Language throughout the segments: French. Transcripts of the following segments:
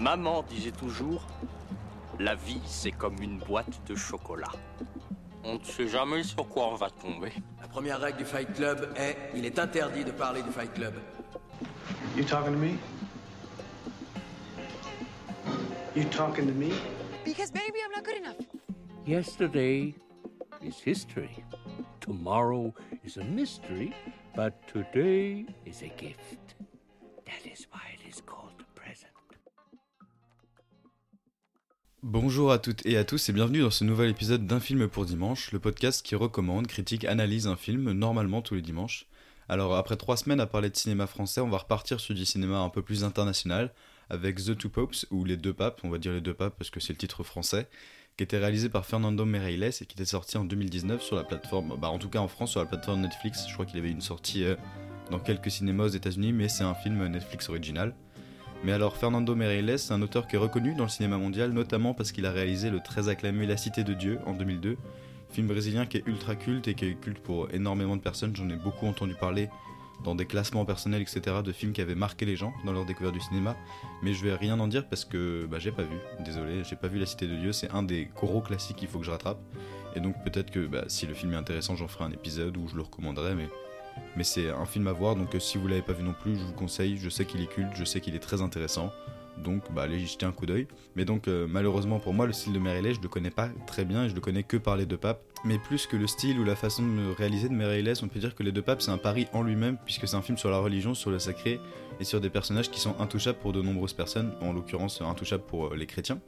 Maman disait toujours, la vie c'est comme une boîte de chocolat. On ne sait jamais sur quoi on va tomber. La première règle du Fight Club est il est interdit de parler du Fight Club. You talking to me? You talking to me? Because baby, I'm not good enough. Yesterday is history. Tomorrow is a mystery, but today is a gift. That is Bonjour à toutes et à tous et bienvenue dans ce nouvel épisode d'un film pour dimanche, le podcast qui recommande, critique, analyse un film normalement tous les dimanches. Alors après trois semaines à parler de cinéma français, on va repartir sur du cinéma un peu plus international avec The Two Popes ou Les Deux Papes, on va dire Les Deux Papes parce que c'est le titre français, qui était réalisé par Fernando Meirelles et qui était sorti en 2019 sur la plateforme, bah en tout cas en France sur la plateforme Netflix. Je crois qu'il avait une sortie euh, dans quelques cinémas aux États-Unis, mais c'est un film Netflix original. Mais alors Fernando Meirelles, c'est un auteur qui est reconnu dans le cinéma mondial, notamment parce qu'il a réalisé le très acclamé La Cité de Dieu en 2002, film brésilien qui est ultra culte et qui est culte pour énormément de personnes. J'en ai beaucoup entendu parler dans des classements personnels, etc., de films qui avaient marqué les gens dans leur découverte du cinéma. Mais je vais rien en dire parce que bah, j'ai pas vu. Désolé, j'ai pas vu La Cité de Dieu. C'est un des gros classiques qu'il faut que je rattrape. Et donc peut-être que bah, si le film est intéressant, j'en ferai un épisode où je le recommanderai. Mais, mais c'est un film à voir. Donc euh, si vous l'avez pas vu non plus, je vous conseille. Je sais qu'il est culte, je sais qu'il est très intéressant. Donc bah, allez y jeter un coup d'œil. Mais donc euh, malheureusement pour moi, le style de Meirelles, je le connais pas très bien et je le connais que par les deux papes. Mais plus que le style ou la façon de réaliser de Meirelles, on peut dire que les deux papes c'est un pari en lui-même puisque c'est un film sur la religion, sur le sacré et sur des personnages qui sont intouchables pour de nombreuses personnes, en l'occurrence intouchables pour euh, les chrétiens.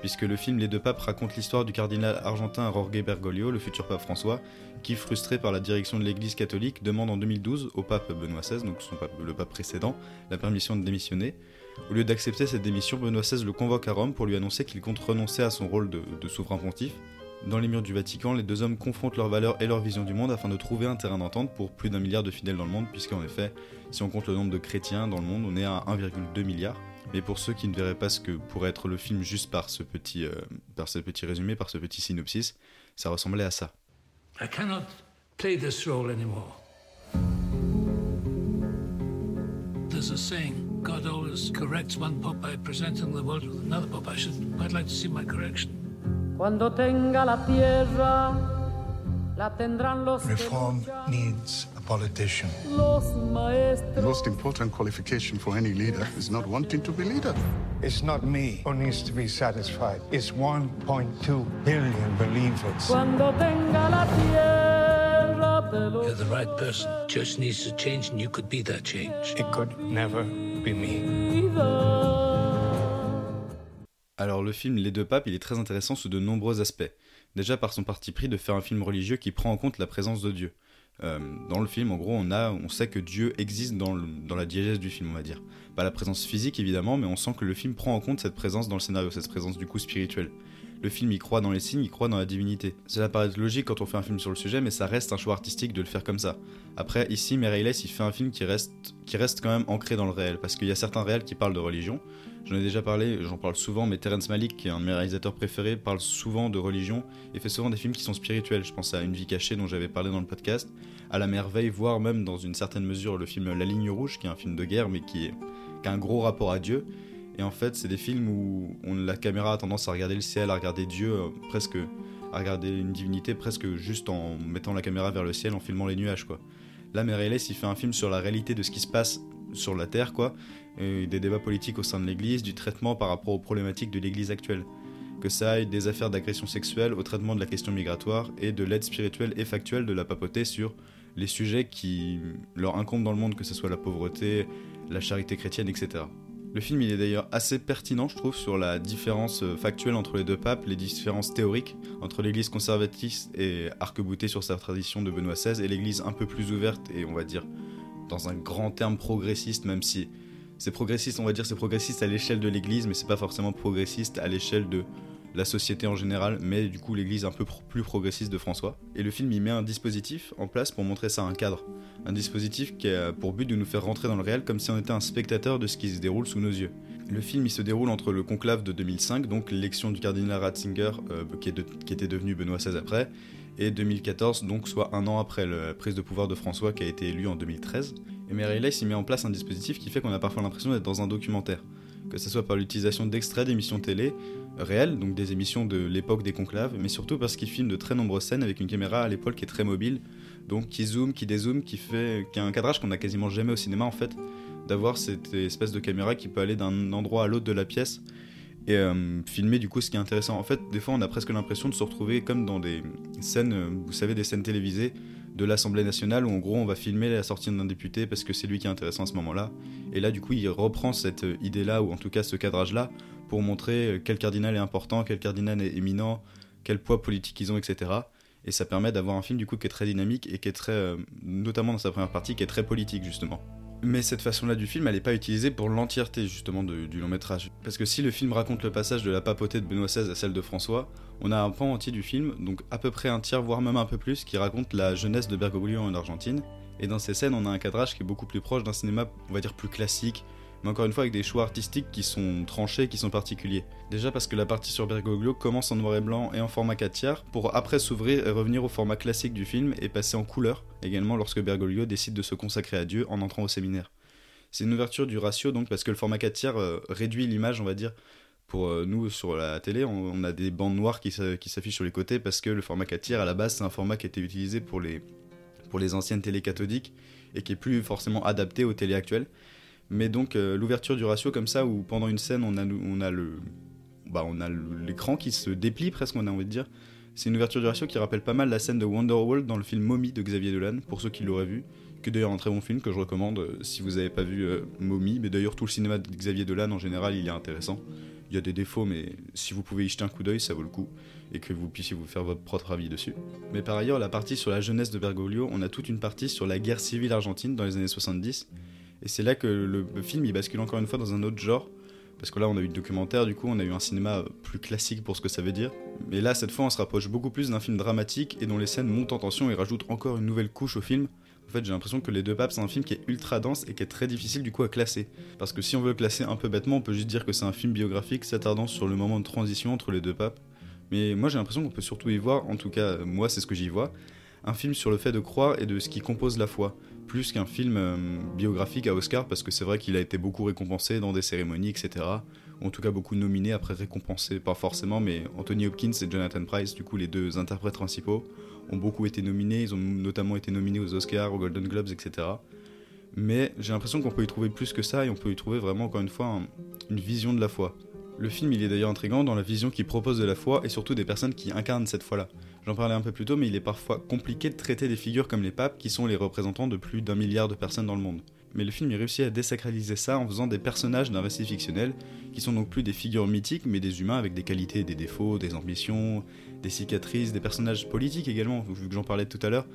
Puisque le film Les deux papes raconte l'histoire du cardinal argentin Jorge Bergoglio, le futur pape François, qui, frustré par la direction de l'église catholique, demande en 2012 au pape Benoît XVI, donc le pape précédent, la permission de démissionner. Au lieu d'accepter cette démission, Benoît XVI le convoque à Rome pour lui annoncer qu'il compte renoncer à son rôle de, de souverain pontife. Dans les murs du Vatican, les deux hommes confrontent leurs valeurs et leur vision du monde afin de trouver un terrain d'entente pour plus d'un milliard de fidèles dans le monde, puisqu'en effet, si on compte le nombre de chrétiens dans le monde, on est à 1,2 milliard. Mais pour ceux qui ne verraient pas ce que pourrait être le film juste par ce petit, euh, par ce petit résumé, par ce petit synopsis, ça ressemblait à ça. I cannot play this role anymore. There's a saying, God always corrects one pope by presenting the world with another pope. I should quite like to see my correction. Cuando tenga la tierra, la tendrán los Reform needs politician. The most important qualification for any leader is not wanting to be leader. It's not me who needs to be satisfied. It's 1.2 billion believers. You're the right person. Church needs to change, and you could be that change. It could never be me. Alors le film Les deux papes, il est très intéressant sous de nombreux aspects. Déjà par son parti pris de faire un film religieux qui prend en compte la présence de Dieu. Euh, dans le film, en gros, on, a, on sait que Dieu existe dans, dans la diégèse du film, on va dire. Pas la présence physique évidemment, mais on sent que le film prend en compte cette présence dans le scénario, cette présence du coup spirituelle. Le film y croit dans les signes, il croit dans la divinité. Cela paraît logique quand on fait un film sur le sujet, mais ça reste un choix artistique de le faire comme ça. Après, ici, Meirelles, il fait un film qui reste, qui reste quand même ancré dans le réel, parce qu'il y a certains réels qui parlent de religion. J'en ai déjà parlé, j'en parle souvent, mais Terrence Malick, qui est un de mes réalisateurs préférés, parle souvent de religion et fait souvent des films qui sont spirituels. Je pense à Une vie cachée dont j'avais parlé dans le podcast, à La merveille, voire même dans une certaine mesure le film La ligne rouge, qui est un film de guerre, mais qui, est, qui a un gros rapport à Dieu. Et en fait, c'est des films où la caméra a tendance à regarder le ciel, à regarder Dieu, euh, presque à regarder une divinité, presque juste en mettant la caméra vers le ciel, en filmant les nuages, quoi. Là, Meirelles, il fait un film sur la réalité de ce qui se passe sur la Terre, quoi, des débats politiques au sein de l'Église, du traitement par rapport aux problématiques de l'Église actuelle. Que ça aille des affaires d'agression sexuelle au traitement de la question migratoire et de l'aide spirituelle et factuelle de la papauté sur les sujets qui leur incombent dans le monde, que ce soit la pauvreté, la charité chrétienne, etc. Le film il est d'ailleurs assez pertinent, je trouve, sur la différence euh, factuelle entre les deux papes, les différences théoriques entre l'Église conservatrice et arc-boutée sur sa tradition de Benoît XVI et l'Église un peu plus ouverte et on va dire dans un grand terme progressiste, même si c'est progressiste, on va dire c'est progressiste à l'échelle de l'Église, mais c'est pas forcément progressiste à l'échelle de la société en général, mais du coup l'Église un peu plus progressiste de François. Et le film il met un dispositif en place pour montrer ça, un cadre. Un dispositif qui a pour but de nous faire rentrer dans le réel comme si on était un spectateur de ce qui se déroule sous nos yeux. Le film il se déroule entre le conclave de 2005, donc l'élection du cardinal Ratzinger, euh, qui, était devenu Benoît XVI après, et 2014, donc soit un an après la prise de pouvoir de François qui a été élu en 2013. Et Meirelles il met en place un dispositif qui fait qu'on a parfois l'impression d'être dans un documentaire. Que ce soit par l'utilisation d'extraits d'émissions télé réelles, donc des émissions de l'époque des conclaves, mais surtout parce qu'il filme de très nombreuses scènes avec une caméra à l'épaule qui est très mobile, donc qui zoome, qui dézoome, qui fait, qui a un cadrage qu'on a quasiment jamais au cinéma en fait, d'avoir cette espèce de caméra qui peut aller d'un endroit à l'autre de la pièce et euh, filmer du coup ce qui est intéressant. En fait, des fois on a presque l'impression de se retrouver comme dans des scènes, euh, vous savez, des scènes télévisées de l'Assemblée nationale où en gros on va filmer la sortie d'un député parce que c'est lui qui est intéressant à ce moment-là. Et là du coup il reprend cette euh, idée-là ou en tout cas ce cadrage-là pour montrer quel cardinal est important, quel cardinal est éminent, quel poids politique ils ont, etc. Et ça permet d'avoir un film du coup qui est très dynamique et qui est très, notamment dans sa première partie, qui est très politique justement. Mais cette façon-là du film, elle n'est pas utilisée pour l'entièreté justement du long métrage. Parce que si le film raconte le passage de la papauté de Benoît XVI à celle de François, on a un pan entier du film, donc à peu près un tiers, voire même un peu plus, qui raconte la jeunesse de Bergoglio en Argentine. Et dans ces scènes, on a un cadrage qui est beaucoup plus proche d'un cinéma, on va dire, plus classique, mais encore une fois avec des choix artistiques qui sont tranchés, qui sont particuliers. Déjà parce que la partie sur Bergoglio commence en noir et blanc et en format 4 tiers, pour après s'ouvrir et revenir au format classique du film et passer en couleur, également lorsque Bergoglio décide de se consacrer à Dieu en entrant au séminaire. C'est une ouverture du ratio donc parce que le format 4 tiers euh, réduit l'image, on va dire, pour euh, nous sur la télé, on, a des bandes noires qui, s'affichent sur les côtés parce que le format 4 tiers à la base c'est un format qui était utilisé pour les, pour les anciennes télé cathodiques et qui est plus forcément adapté aux télé actuelles. Mais donc euh, l'ouverture du ratio comme ça, où pendant une scène on a, le, bah, on a l'écran qui se déplie presque, on a envie de dire. C'est une ouverture du ratio qui rappelle pas mal la scène de Wonderworld dans le film Mommy de Xavier Dolan, pour ceux qui l'auraient vu, qui est d'ailleurs un très bon film que je recommande euh, si vous n'avez pas vu euh, Mommy. Mais d'ailleurs tout le cinéma de Xavier Dolan en général il est intéressant. Il y a des défauts, mais si vous pouvez y jeter un coup d'œil, ça vaut le coup, et que vous puissiez vous faire votre propre avis dessus. Mais par ailleurs, la partie sur la jeunesse de Bergoglio, on a toute une partie sur la guerre civile argentine dans les années 70 et c'est là que le, film il bascule encore une fois dans un autre genre. Parce que là, on a eu le documentaire, du coup, on a eu un cinéma plus classique pour ce que ça veut dire. Mais là, cette fois, on se rapproche beaucoup plus d'un film dramatique et dont les scènes montent en tension et rajoutent encore une nouvelle couche au film. En fait, j'ai l'impression que Les Deux Papes, c'est un film qui est ultra dense et qui est très difficile du coup à classer. Parce que si on veut le classer un peu bêtement, on peut juste dire que c'est un film biographique s'attardant sur le moment de transition entre les deux papes. Mais moi, j'ai l'impression qu'on peut surtout y voir, en tout cas, moi, c'est ce que j'y vois, un film sur le fait de croire et de ce qui compose la foi plus qu'un film euh, biographique à Oscar, parce que c'est vrai qu'il a été beaucoup récompensé dans des cérémonies, etc. En tout cas beaucoup nominé, après récompensé, pas forcément, mais Anthony Hopkins et Jonathan Price, du coup les deux interprètes principaux, ont beaucoup été nominés, ils ont notamment été nominés aux Oscars, aux Golden Globes, etc. Mais j'ai l'impression qu'on peut y trouver plus que ça, et on peut y trouver vraiment, encore une fois, une vision de la foi. Le film, il est d'ailleurs intrigant dans la vision qu'il propose de la foi, et surtout des personnes qui incarnent cette foi-là. J'en parlais un peu plus tôt, mais il est parfois compliqué de traiter des figures comme les papes, qui sont les représentants de plus d'un milliard de personnes dans le monde. Mais le film réussit à désacraliser ça en faisant des personnages d'un récit fictionnel, qui sont donc plus des figures mythiques, mais des humains avec des qualités des défauts, des ambitions, des cicatrices, des personnages politiques également, vu que j'en parlais tout à l'heure.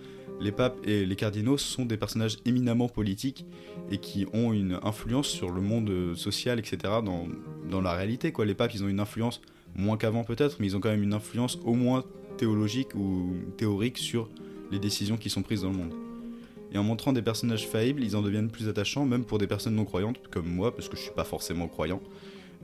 Les papes et les cardinaux sont des personnages éminemment politiques et qui ont une influence sur le monde social, etc., dans, dans la réalité. Quoi. Les papes, ils ont une influence, moins qu'avant peut-être, mais ils ont quand même une influence au moins théologique ou théorique sur les décisions qui sont prises dans le monde. Et en montrant des personnages faillibles, ils en deviennent plus attachants, même pour des personnes non croyantes, comme moi, parce que je suis pas forcément croyant,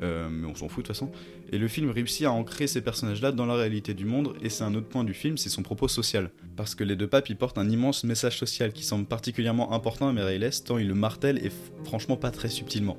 euh, mais on s'en fout de toute façon. Et le film réussit à ancrer ces personnages-là dans la réalité du monde, et c'est un autre point du film, c'est son propos social. Parce que les deux papes, ils portent un immense message social qui semble particulièrement important à Mireilles, tant il le martèle et franchement pas très subtilement.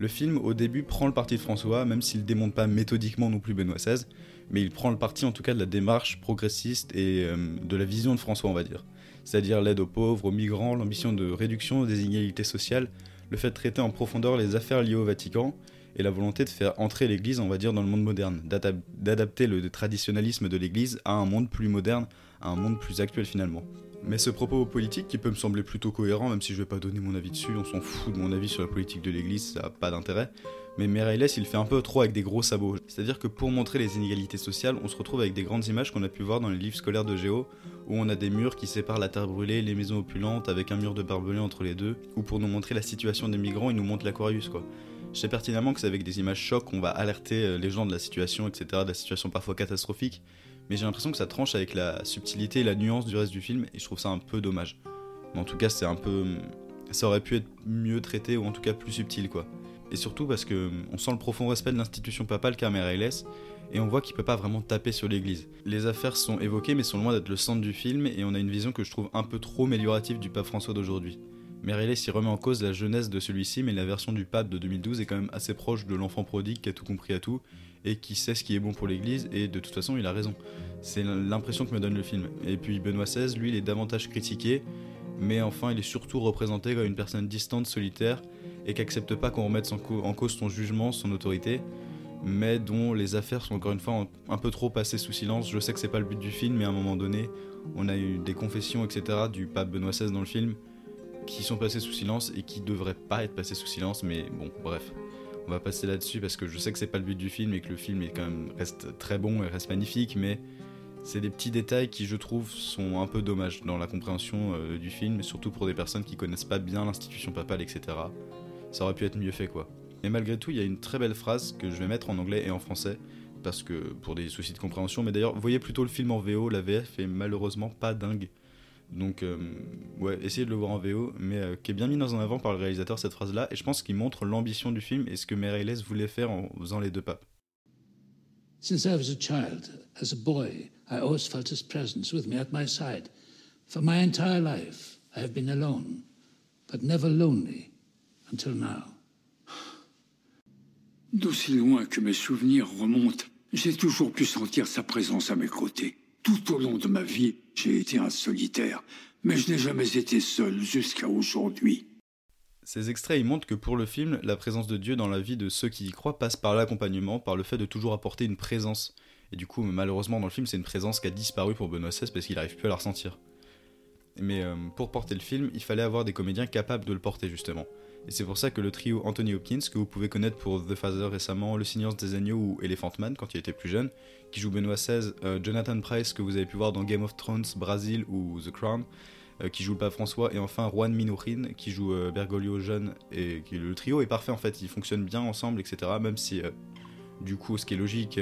Le film, au début, prend le parti de François, même s'il démonte pas méthodiquement non plus Benoît XVI, mais il prend le parti en tout cas de la démarche progressiste et euh, de la vision de François, on va dire. C'est-à-dire l'aide aux pauvres, aux migrants, l'ambition de réduction des inégalités sociales, le fait de traiter en profondeur les affaires liées au Vatican, et la volonté de faire entrer l'Église, on va dire, dans le monde moderne, d'adapter le traditionnalisme de l'Église à un monde plus moderne, à un monde plus actuel finalement. Mais ce propos politique, qui peut me sembler plutôt cohérent, même si je vais pas donner mon avis dessus, on s'en fout de mon avis sur la politique de l'Église, ça n'a pas d'intérêt, mais Merailes, il fait un peu trop avec des gros sabots. C'est-à-dire que pour montrer les inégalités sociales, on se retrouve avec des grandes images qu'on a pu voir dans les livres scolaires de Géo, où on a des murs qui séparent la terre brûlée, les maisons opulentes, avec un mur de barbelés entre les deux, ou pour nous montrer la situation des migrants, il nous montre l'Aquarius, quoi. Je sais pertinemment que c'est avec des images chocs qu'on va alerter euh, les gens de la situation, etc., de la situation parfois catastrophique, mais j'ai l'impression que ça tranche avec la subtilité et la nuance du reste du film, et je trouve ça un peu dommage. Mais en tout cas, c'est un peu. Ça aurait pu être mieux traité, ou en tout cas plus subtil, quoi et surtout parce que on sent le profond respect de l'institution papale qu'a laisse et on voit qu'il peut pas vraiment taper sur l'église. Les affaires sont évoquées mais sont loin d'être le centre du film et on a une vision que je trouve un peu trop améliorative du pape François d'aujourd'hui. Meirelles y remet en cause la jeunesse de celui-ci, mais la version du pape de 2012 est quand même assez proche de l'enfant prodigue qui a tout compris à tout et qui sait ce qui est bon pour l'Église, et de toute façon, il a raison. C'est l'impression que me donne le film. Et puis Benoît XVI, lui, il est davantage critiqué, mais enfin, il est surtout représenté comme une personne distante, solitaire, et qui accepte pas qu'on remette en cause son jugement, son autorité, mais dont les affaires sont encore une fois un peu trop passées sous silence. Je sais que c'est pas le but du film, mais à un moment donné, on a eu des confessions, etc., du pape Benoît XVI dans le film, qui sont passées sous silence et qui devraient pas être passées sous silence, mais bon, bref. On va passer là-dessus parce que je sais que c'est pas le but du film et que le film reste très bon et reste magnifique, mais c'est des petits détails qui, je trouve, sont un peu dommages dans la compréhension euh, du film, surtout pour des personnes qui connaissent pas bien l'institution papale, etc. Ça aurait pu être mieux fait, quoi. Et malgré tout, il y a une très belle phrase que je vais mettre en anglais et en français, parce que pour des soucis de compréhension, mais d'ailleurs, voyez plutôt le film en VO, la VF est malheureusement pas dingue. Donc, euh, ouais, essayez de le voir en VO, mais euh, qui est bien mis en avant par le réalisateur cette phrase-là, et je pense qu'il montre l'ambition du film et ce que Meirelles voulait faire en faisant les deux papes. Since I was a child, as a boy, I always felt his presence with me at my side. For my entire life, I have been alone, but never lonely until now. D'aussi loin que mes souvenirs remontent, j'ai toujours pu sentir sa présence à mes côtés. Tout au long de ma vie, j'ai été un solitaire, mais je n'ai jamais été seul jusqu'à aujourd'hui. Ces extraits montrent que pour le film, la présence de Dieu dans la vie de ceux qui y croient passe par l'accompagnement, par le fait de toujours apporter une présence. Et du coup, malheureusement, dans le film, c'est une présence qui a disparu pour Benoît XVI parce qu'il n'arrive plus à la ressentir. Mais euh, pour porter le film, il fallait avoir des comédiens capables de le porter justement. Et c'est pour ça que le trio Anthony Hopkins, que vous pouvez connaître pour The Father récemment, Le Silence des Agneaux ou Elephant Man quand il était plus jeune, qui joue Benoît XVI, euh, Jonathan Price, que vous avez pu voir dans Game of Thrones, Brasil ou The Crown, euh, qui joue le pape François, et enfin Juan Minorin, qui joue euh, Bergoglio jeune, et le trio est parfait en fait, ils fonctionnent bien ensemble, etc. Même si, du coup, ce qui est logique,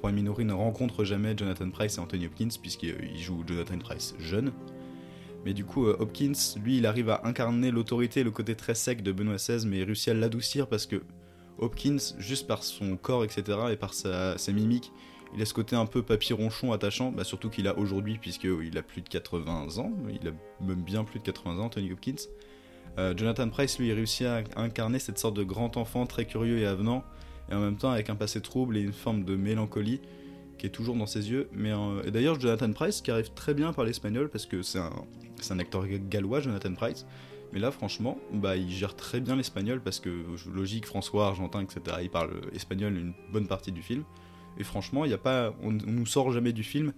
Juan Minorin ne rencontre jamais Jonathan Price et Anthony Hopkins, puisqu'il joue Jonathan Price jeune. Mais du coup, euh, Hopkins, lui, il arrive à incarner l'autorité, le côté très sec de Benoît XVI, mais il réussit à l'adoucir parce que Hopkins, juste par son corps, etc., et par sa, mimique, il a ce côté un peu papy ronchon attachant, bah surtout qu'il a aujourd'hui, puisqu'il a plus de 80 ans, il a même bien plus de 80 ans, Tony Hopkins. Euh, Jonathan Price, lui, il réussit à incarner cette sorte de grand enfant très curieux et avenant, et en même temps avec un passé trouble et une forme de mélancolie qui est toujours dans ses yeux. Mais euh, et d'ailleurs, Jonathan Price, qui arrive très bien par l'espagnol, parce que c'est un, un acteur gallois, Jonathan Price. Mais là, franchement, bah, il gère très bien l'espagnol parce que, logique, François, argentin, etc., il parle espagnol une bonne partie du film. Et franchement, il y a pas, on, on nous sort jamais du film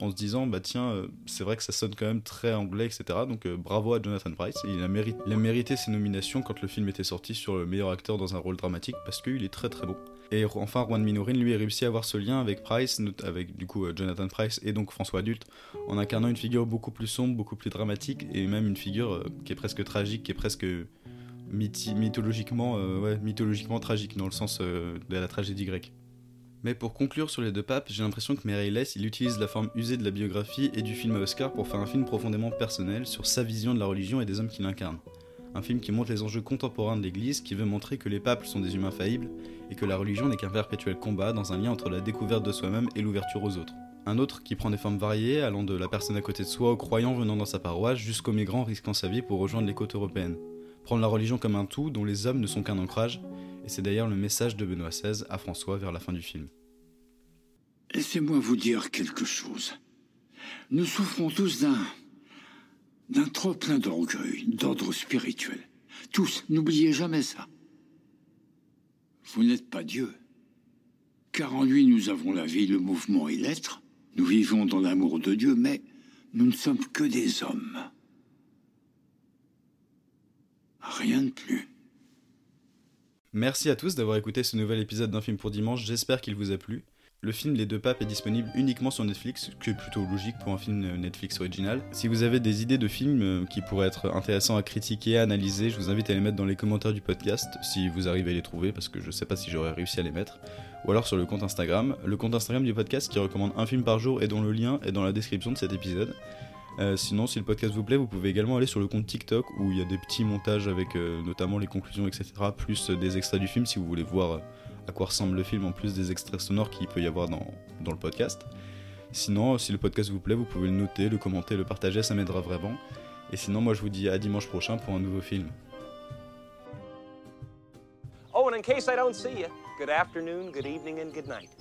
en se disant bah tiens euh, c'est vrai que ça sonne quand même très anglais etc donc euh, bravo à Jonathan Price il a, il a mérité ses nominations quand le film était sorti sur le meilleur acteur dans un rôle dramatique parce qu'il est très très bon et enfin Juan Minorin lui a réussi à avoir ce lien avec Price avec du coup euh, Jonathan Price et donc François Adulte en incarnant une figure beaucoup plus sombre beaucoup plus dramatique et même une figure qui est presque tragique qui est presque mythologiquement ouais, mythologiquement tragique dans le sens de la tragédie grecque mais pour conclure sur les deux papes, j'ai l'impression que Meirelles, il utilise la forme usée de la biographie et du film Oscar pour faire un film profondément personnel sur sa vision de la religion et des hommes qui l'incarnent. Un film qui montre les enjeux contemporains de l'Église, qui veut montrer que les papes sont des humains faillibles et que la religion n'est qu'un perpétuel combat dans un lien entre la découverte de soi-même et l'ouverture aux autres. Un autre qui prend des formes variées, allant de la personne à côté de soi aux croyants venant dans sa paroisse jusqu'aux migrants risquant sa vie pour rejoindre les côtes européennes. Prendre la religion comme un tout dont les hommes ne sont qu'un ancrage, et c'est d'ailleurs le message de Benoît XVI à François vers la fin du film. Laissez-moi vous dire quelque chose. Nous souffrons tous d'un d'un trop plein d'orgueil, d'ordre spirituel. Tous, n'oubliez jamais ça. Vous n'êtes pas Dieu, car en lui nous avons la vie, le mouvement et l'être. Nous vivons dans l'amour de Dieu, mais nous ne sommes que des hommes. Rien de plus. Merci à tous d'avoir écouté ce nouvel épisode d'un film pour dimanche, j'espère qu'il vous a plu. Le film Les Deux Papes est disponible uniquement sur Netflix, ce qui est plutôt logique pour un film Netflix original. Si vous avez des idées de films euh, qui pourraient être intéressants à critiquer, à analyser, je vous invite à les mettre dans les commentaires du podcast, si vous arrivez à les trouver, parce que je sais pas si j'aurais réussi à les mettre, ou alors sur le compte Instagram. Le compte Instagram du podcast qui recommande un film par jour et dont le lien est dans la description de cet épisode. Euh, sinon, si le podcast vous plaît, vous pouvez également aller sur le compte TikTok où il y a des petits montages avec euh, notamment les conclusions, etc., plus des extraits du film si vous voulez voir à quoi ressemble le film en plus des extraits sonores qu'il peut y avoir dans, dans le podcast. Sinon, si le podcast vous plaît, vous pouvez le noter, le commenter, le partager, ça m'aidera vraiment. Et sinon, moi je vous dis à dimanche prochain pour un nouveau film. Oh.